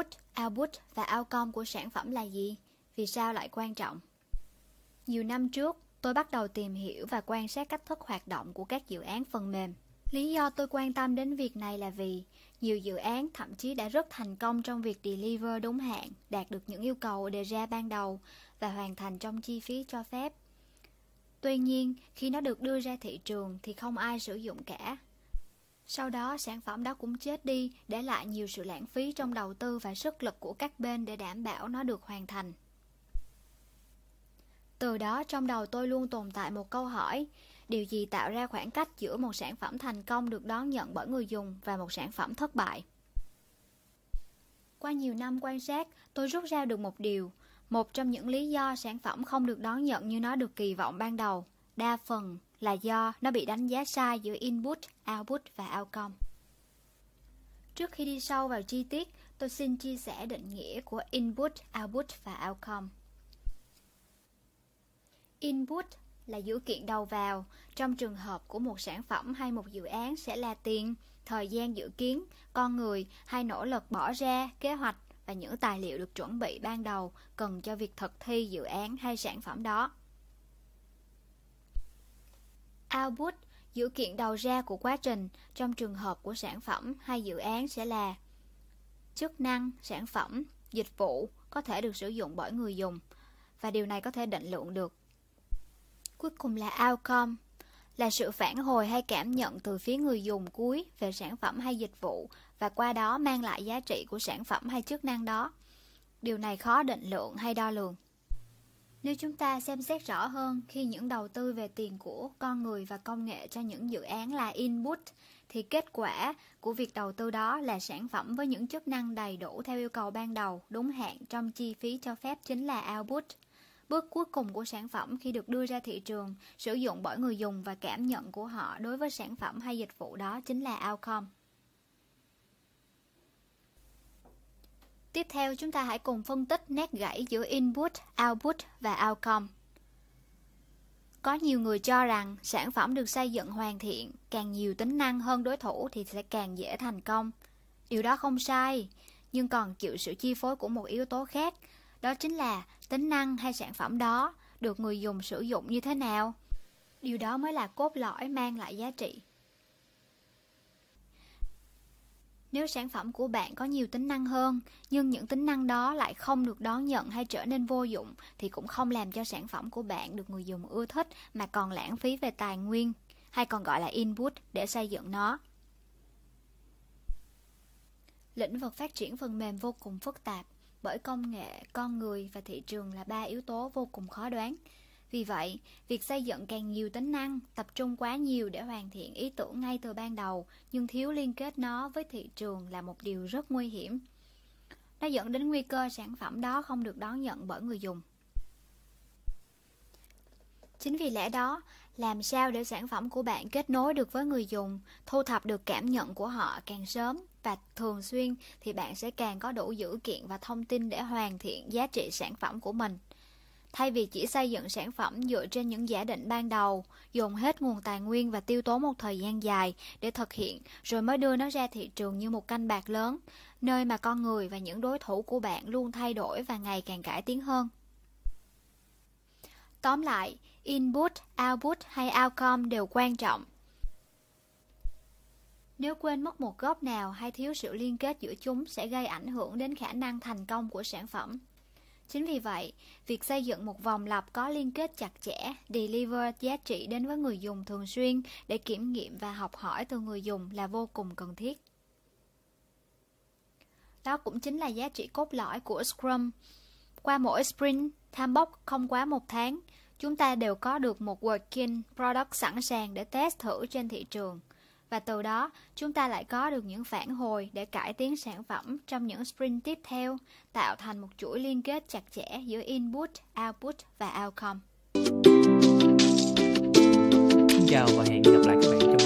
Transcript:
Input, output và outcome của sản phẩm là gì? Vì sao lại quan trọng? Nhiều năm trước, tôi bắt đầu tìm hiểu và quan sát cách thức hoạt động của các dự án phần mềm. Lý do tôi quan tâm đến việc này là vì nhiều dự án thậm chí đã rất thành công trong việc deliver đúng hạn, đạt được những yêu cầu đề ra ban đầu và hoàn thành trong chi phí cho phép. Tuy nhiên, khi nó được đưa ra thị trường thì không ai sử dụng cả. Sau đó, sản phẩm đó cũng chết đi, để lại nhiều sự lãng phí trong đầu tư và sức lực của các bên để đảm bảo nó được hoàn thành. Từ đó trong đầu tôi luôn tồn tại một câu hỏi, điều gì tạo ra khoảng cách giữa một sản phẩm thành công được đón nhận bởi người dùng và một sản phẩm thất bại? Qua nhiều năm quan sát, tôi rút ra được một điều, một trong những lý do sản phẩm không được đón nhận như nó được kỳ vọng ban đầu, đa phần là do nó bị đánh giá sai giữa input, output và outcome. Trước khi đi sâu vào chi tiết, tôi xin chia sẻ định nghĩa của input, output và outcome. Input là dữ kiện đầu vào, trong trường hợp của một sản phẩm hay một dự án sẽ là tiền, thời gian dự kiến, con người hay nỗ lực bỏ ra, kế hoạch và những tài liệu được chuẩn bị ban đầu cần cho việc thực thi dự án hay sản phẩm đó. Output, dữ kiện đầu ra của quá trình trong trường hợp của sản phẩm hay dự án sẽ là chức năng, sản phẩm, dịch vụ có thể được sử dụng bởi người dùng và điều này có thể định lượng được Cuối cùng là outcome, là sự phản hồi hay cảm nhận từ phía người dùng cuối về sản phẩm hay dịch vụ và qua đó mang lại giá trị của sản phẩm hay chức năng đó. Điều này khó định lượng hay đo lường. Nếu chúng ta xem xét rõ hơn khi những đầu tư về tiền của con người và công nghệ cho những dự án là input thì kết quả của việc đầu tư đó là sản phẩm với những chức năng đầy đủ theo yêu cầu ban đầu, đúng hạn trong chi phí cho phép chính là output. Bước cuối cùng của sản phẩm khi được đưa ra thị trường, sử dụng bởi người dùng và cảm nhận của họ đối với sản phẩm hay dịch vụ đó chính là outcome. Tiếp theo chúng ta hãy cùng phân tích nét gãy giữa input, output và outcome. Có nhiều người cho rằng sản phẩm được xây dựng hoàn thiện, càng nhiều tính năng hơn đối thủ thì sẽ càng dễ thành công. Điều đó không sai, nhưng còn chịu sự chi phối của một yếu tố khác, đó chính là tính năng hay sản phẩm đó được người dùng sử dụng như thế nào. Điều đó mới là cốt lõi mang lại giá trị. Nếu sản phẩm của bạn có nhiều tính năng hơn, nhưng những tính năng đó lại không được đón nhận hay trở nên vô dụng, thì cũng không làm cho sản phẩm của bạn được người dùng ưa thích mà còn lãng phí về tài nguyên, hay còn gọi là input để xây dựng nó. Lĩnh vực phát triển phần mềm vô cùng phức tạp, bởi công nghệ, con người và thị trường là ba yếu tố vô cùng khó đoán. Vì vậy, việc xây dựng càng nhiều tính năng, tập trung quá nhiều để hoàn thiện ý tưởng ngay từ ban đầu, nhưng thiếu liên kết nó với thị trường là một điều rất nguy hiểm. Nó dẫn đến nguy cơ sản phẩm đó không được đón nhận bởi người dùng. Chính vì lẽ đó, làm sao để sản phẩm của bạn kết nối được với người dùng, thu thập được cảm nhận của họ càng sớm và thường xuyên thì bạn sẽ càng có đủ dữ kiện và thông tin để hoàn thiện giá trị sản phẩm của mình. Thay vì chỉ xây dựng sản phẩm dựa trên những giả định ban đầu, dùng hết nguồn tài nguyên và tiêu tốn một thời gian dài để thực hiện, rồi mới đưa nó ra thị trường như một canh bạc lớn, nơi mà con người và những đối thủ của bạn luôn thay đổi và ngày càng cải tiến hơn. Tóm lại, input, output hay outcome đều quan trọng. Nếu quên mất một góc nào hay thiếu sự liên kết giữa chúng sẽ gây ảnh hưởng đến khả năng thành công của sản phẩm. Chính vì vậy, việc xây dựng một vòng lặp có liên kết chặt chẽ, deliver giá trị đến với người dùng thường xuyên để kiểm nghiệm và học hỏi từ người dùng là vô cùng cần thiết. Đó cũng chính là giá trị cốt lõi của Scrum. Qua mỗi sprint, tham bốc không quá một tháng, chúng ta đều có được một working product sẵn sàng để test thử trên thị trường. Và từ đó, chúng ta lại có được những phản hồi để cải tiến sản phẩm trong những sprint tiếp theo, tạo thành một chuỗi liên kết chặt chẽ giữa input, output và outcome. Xin chào và hẹn gặp lại các bạn trong